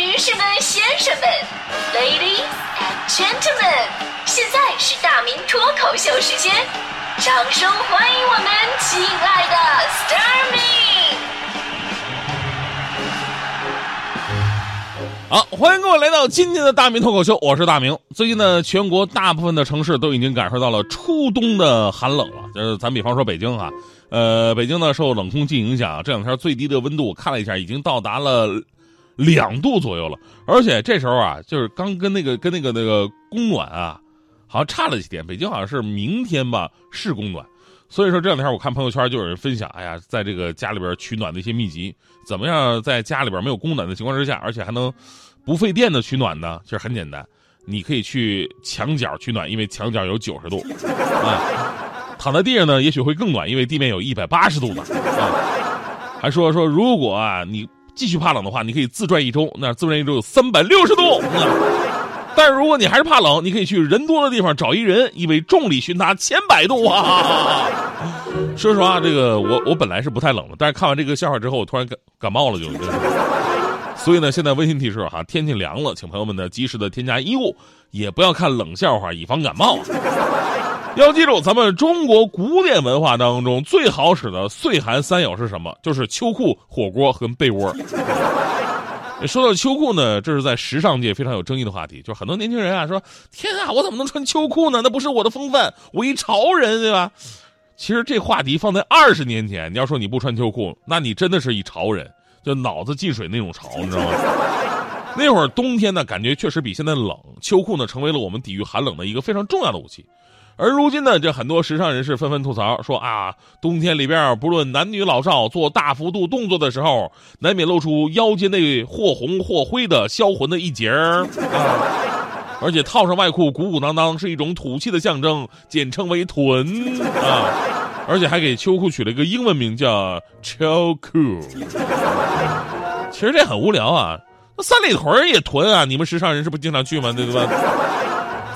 女士们、先生们，Ladies and Gentlemen，现在是大明脱口秀时间，掌声欢迎我们亲爱的 s t a r m i 好，欢迎各位来到今天的大明脱口秀，我是大明。最近呢，全国大部分的城市都已经感受到了初冬的寒冷了。就是咱比方说北京啊，呃，北京呢受冷空气影响，这两天最低的温度我看了一下，已经到达了两度左右了。而且这时候啊，就是刚跟那个跟那个那个供暖啊，好像差了几天。北京好像是明天吧是供暖，所以说这两天我看朋友圈就有人分享，哎呀，在这个家里边取暖的一些秘籍，怎么样在家里边没有供暖的情况之下，而且还能不费电的取暖呢？其实很简单，你可以去墙角取暖，因为墙角有九十度啊。躺在地上呢，也许会更暖，因为地面有一百八十度呢。啊，还说说，如果啊你继续怕冷的话，你可以自转一周，那自转一周有三百六十度。但是如果你还是怕冷，你可以去人多的地方找一人，因为重力熏他千百度啊。说实话，这个我我本来是不太冷的，但是看完这个笑话之后，我突然感感冒了就。所以呢，现在温馨提示哈，天气凉了，请朋友们呢及时的添加衣物，也不要看冷笑话，以防感冒。要记住，咱们中国古典文化当中最好使的岁寒三友是什么？就是秋裤、火锅和被窝。说到秋裤呢，这是在时尚界非常有争议的话题。就是很多年轻人啊说：“天啊，我怎么能穿秋裤呢？那不是我的风范，我一潮人，对吧？”其实这话题放在二十年前，你要说你不穿秋裤，那你真的是一潮人，就脑子进水那种潮，你知道吗？那会儿冬天呢，感觉确实比现在冷，秋裤呢成为了我们抵御寒冷的一个非常重要的武器。而如今呢，这很多时尚人士纷纷吐槽说啊，冬天里边不论男女老少做大幅度动作的时候，难免露出腰间那或红或灰的销魂的一截儿啊，而且套上外裤鼓鼓囊囊是一种土气的象征，简称为臀啊，而且还给秋裤取了一个英文名叫秋裤。其实这很无聊啊，那三里屯也囤啊，你们时尚人士不经常去吗？对吧？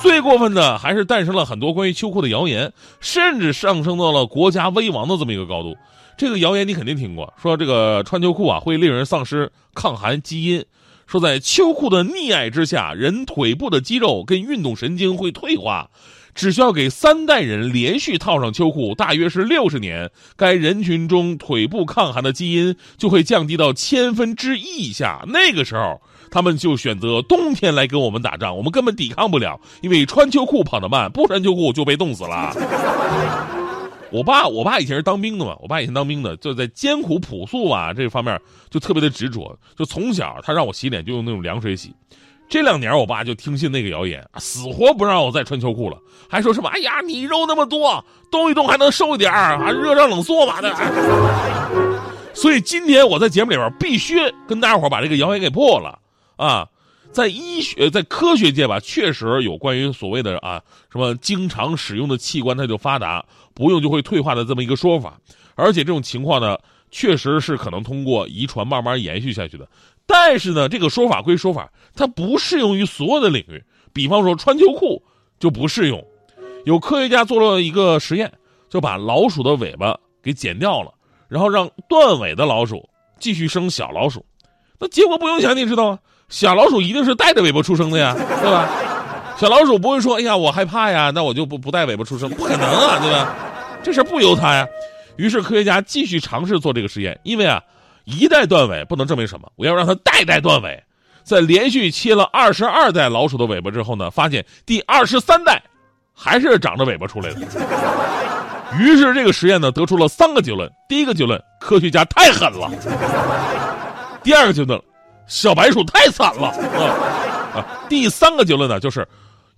最过分的还是诞生了很多关于秋裤的谣言，甚至上升到了国家危亡的这么一个高度。这个谣言你肯定听过，说这个穿秋裤啊会令人丧失抗寒基因，说在秋裤的溺爱之下，人腿部的肌肉跟运动神经会退化，只需要给三代人连续套上秋裤，大约是六十年，该人群中腿部抗寒的基因就会降低到千分之一以下。那个时候。他们就选择冬天来跟我们打仗，我们根本抵抗不了，因为穿秋裤跑得慢，不穿秋裤就被冻死了。我爸，我爸以前是当兵的嘛，我爸以前当兵的，就在艰苦朴素啊这方面就特别的执着，就从小他让我洗脸就用那种凉水洗。这两年我爸就听信那个谣言，死活不让我再穿秋裤了，还说什么哎呀你肉那么多，动一动还能瘦一点啊，热胀冷缩嘛的。所以今天我在节目里边必须跟大家伙把这个谣言给破了。啊，在医学、在科学界吧，确实有关于所谓的啊什么经常使用的器官它就发达，不用就会退化的这么一个说法。而且这种情况呢，确实是可能通过遗传慢慢延续下去的。但是呢，这个说法归说法，它不适用于所有的领域。比方说穿秋裤就不适用。有科学家做了一个实验，就把老鼠的尾巴给剪掉了，然后让断尾的老鼠继续生小老鼠。那结果不用想，你知道吗？小老鼠一定是带着尾巴出生的呀，对吧？小老鼠不会说：“哎呀，我害怕呀，那我就不不带尾巴出生。”不可能啊，对吧？这事不由他呀。于是科学家继续尝试做这个实验，因为啊，一代断尾不能证明什么，我要让它代代断尾。在连续切了二十二代老鼠的尾巴之后呢，发现第二十三代还是长着尾巴出来的。于是这个实验呢，得出了三个结论：第一个结论，科学家太狠了；第二个结论。小白鼠太惨了啊！啊，第三个结论呢，就是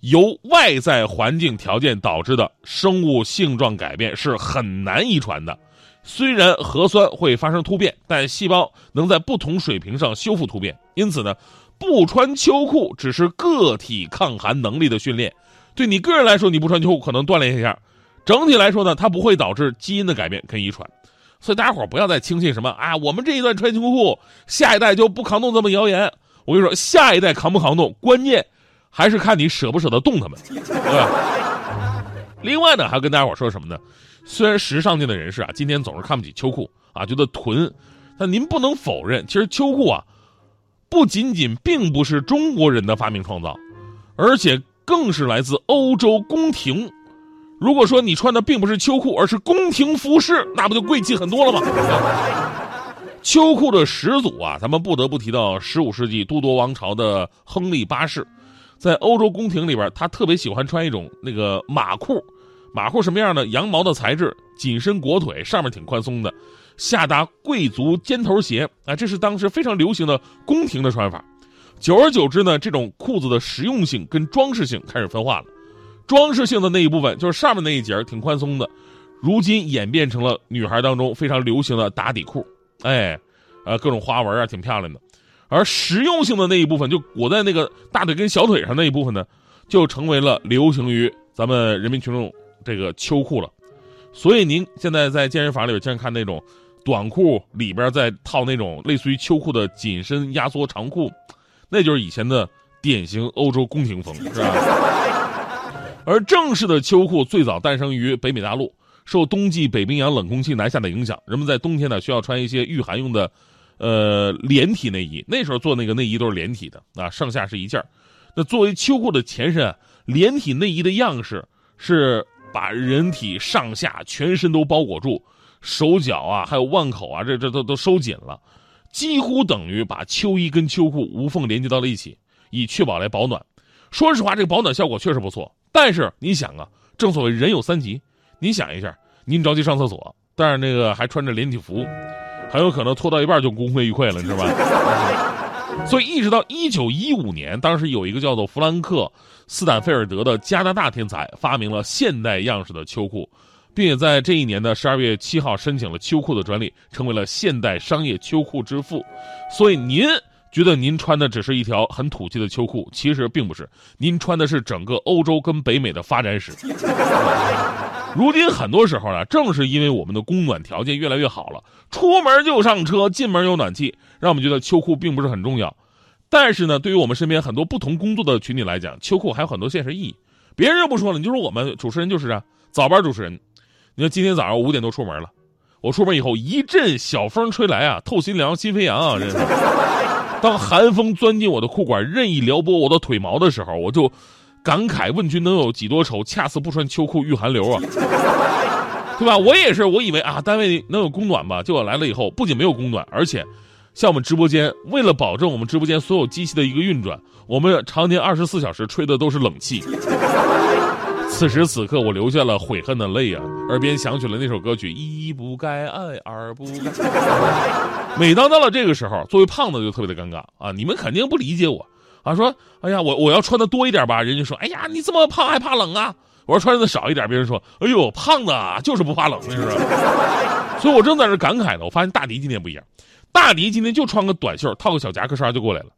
由外在环境条件导致的生物性状改变是很难遗传的。虽然核酸会发生突变，但细胞能在不同水平上修复突变。因此呢，不穿秋裤只是个体抗寒能力的训练。对你个人来说，你不穿秋裤可能锻炼一下；整体来说呢，它不会导致基因的改变跟遗传。所以大家伙不要再轻信什么啊，我们这一代穿秋裤，下一代就不抗冻这么谣言。我跟你说，下一代扛不扛冻，关键还是看你舍不舍得动他们，对吧？另外呢，还要跟大家伙说什么呢？虽然时尚界的人士啊，今天总是看不起秋裤啊，觉得囤，但您不能否认，其实秋裤啊，不仅仅并不是中国人的发明创造，而且更是来自欧洲宫廷。如果说你穿的并不是秋裤，而是宫廷服饰，那不就贵气很多了吗？秋裤的始祖啊，咱们不得不提到十五世纪都铎王朝的亨利八世，在欧洲宫廷里边，他特别喜欢穿一种那个马裤。马裤什么样呢？羊毛的材质，紧身裹腿，上面挺宽松的，下搭贵族尖头鞋啊，这是当时非常流行的宫廷的穿法。久而久之呢，这种裤子的实用性跟装饰性开始分化了。装饰性的那一部分，就是上面那一截挺宽松的，如今演变成了女孩当中非常流行的打底裤，哎，呃，各种花纹啊，挺漂亮的。而实用性的那一部分，就裹在那个大腿跟小腿上那一部分呢，就成为了流行于咱们人民群众这个秋裤了。所以您现在在健身房里边经常看那种短裤里边再套那种类似于秋裤的紧身压缩长裤，那就是以前的典型欧洲宫廷风，是吧？而正式的秋裤最早诞生于北美大陆，受冬季北冰洋冷空气南下的影响，人们在冬天呢需要穿一些御寒用的，呃连体内衣。那时候做那个内衣都是连体的啊，上下是一件那作为秋裤的前身，连体内衣的样式是把人体上下全身都包裹住，手脚啊还有腕口啊，这这都都收紧了，几乎等于把秋衣跟秋裤无缝连接到了一起，以确保来保暖。说实话，这个保暖效果确实不错。但是你想啊，正所谓人有三急，你想一下，您着急上厕所，但是那个还穿着连体服，很有可能拖到一半就功亏一篑了，你知道吧？所以一直到一九一五年，当时有一个叫做弗兰克·斯坦菲尔德的加拿大天才发明了现代样式的秋裤，并且在这一年的十二月七号申请了秋裤的专利，成为了现代商业秋裤之父。所以您。觉得您穿的只是一条很土气的秋裤，其实并不是，您穿的是整个欧洲跟北美的发展史。如今很多时候呢，正是因为我们的供暖条件越来越好了，出门就上车，进门有暖气，让我们觉得秋裤并不是很重要。但是呢，对于我们身边很多不同工作的群体来讲，秋裤还有很多现实意义。别人就不说了，你就说我们主持人就是啊，早班主持人。你说今天早上五点多出门了，我出门以后一阵小风吹来啊，透心凉，心飞扬啊，真是。当寒风钻进我的裤管，任意撩拨我的腿毛的时候，我就感慨：问君能有几多愁？恰似不穿秋裤遇寒流啊，对吧？我也是，我以为啊，单位能有供暖吧？结果来了以后，不仅没有供暖，而且像我们直播间，为了保证我们直播间所有机器的一个运转，我们常年二十四小时吹的都是冷气。此时此刻，我流下了悔恨的泪啊！耳边响起了那首歌曲：“一不该爱，二不该。”每当到了这个时候，作为胖子就特别的尴尬啊！你们肯定不理解我啊！说：“哎呀，我我要穿的多一点吧？”人家说：“哎呀，你这么胖还怕冷啊？”我说：“穿的少一点。”别人说：“哎呦，胖子啊，就是不怕冷，是不是？” 所以我正在这感慨呢，我发现大迪今天不一样，大迪今天就穿个短袖，套个小夹克衫就过来了。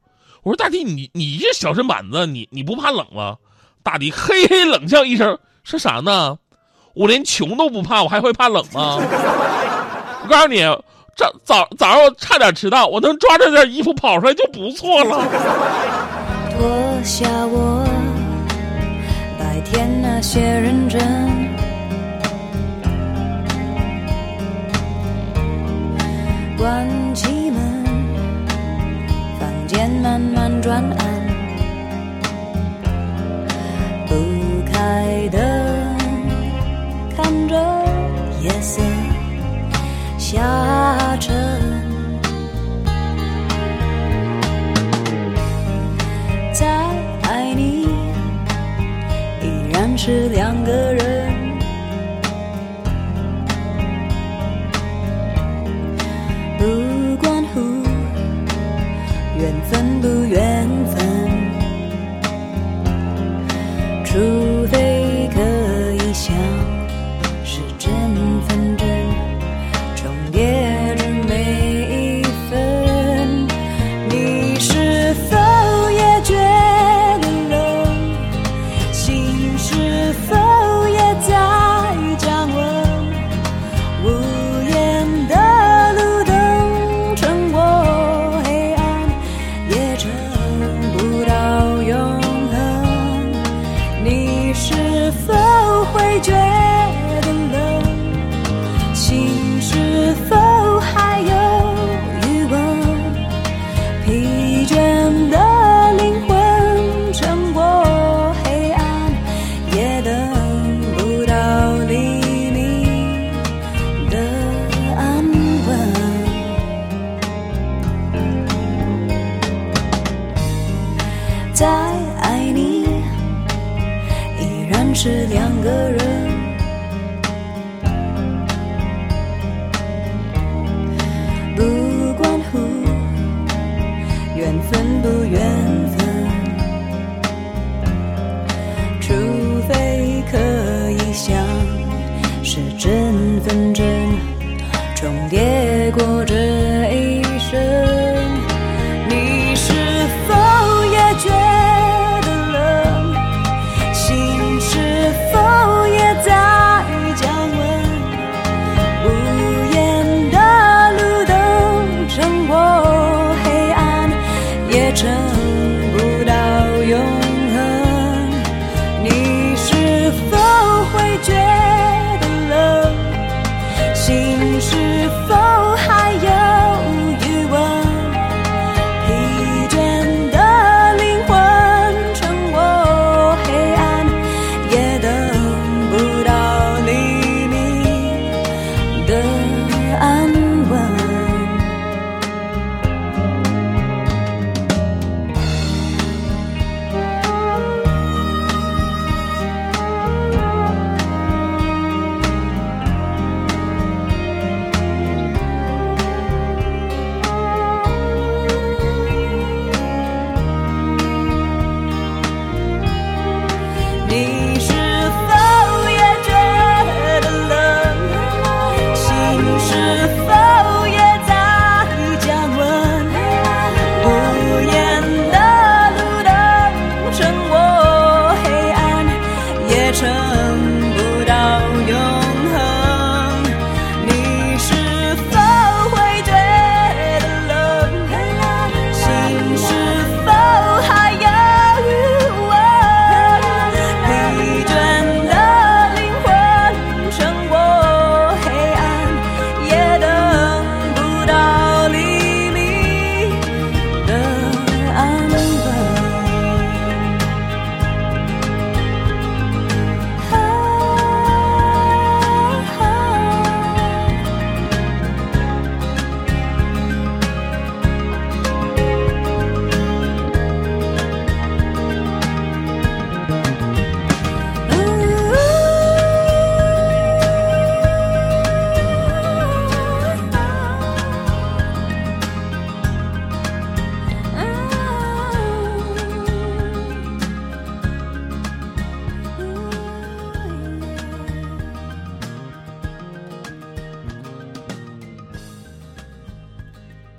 我说：“大迪，你你这小身板子，你你不怕冷吗？”大迪嘿嘿冷笑一声：“说啥呢？我连穷都不怕，我还会怕冷吗？” 我告诉你，这早早上我差点迟到，我能抓着件衣服跑出来就不错了。脱下我白天那些认真，关起夜色下沉，再爱你依然是两个人。是两个人。不管乎缘分不缘。Có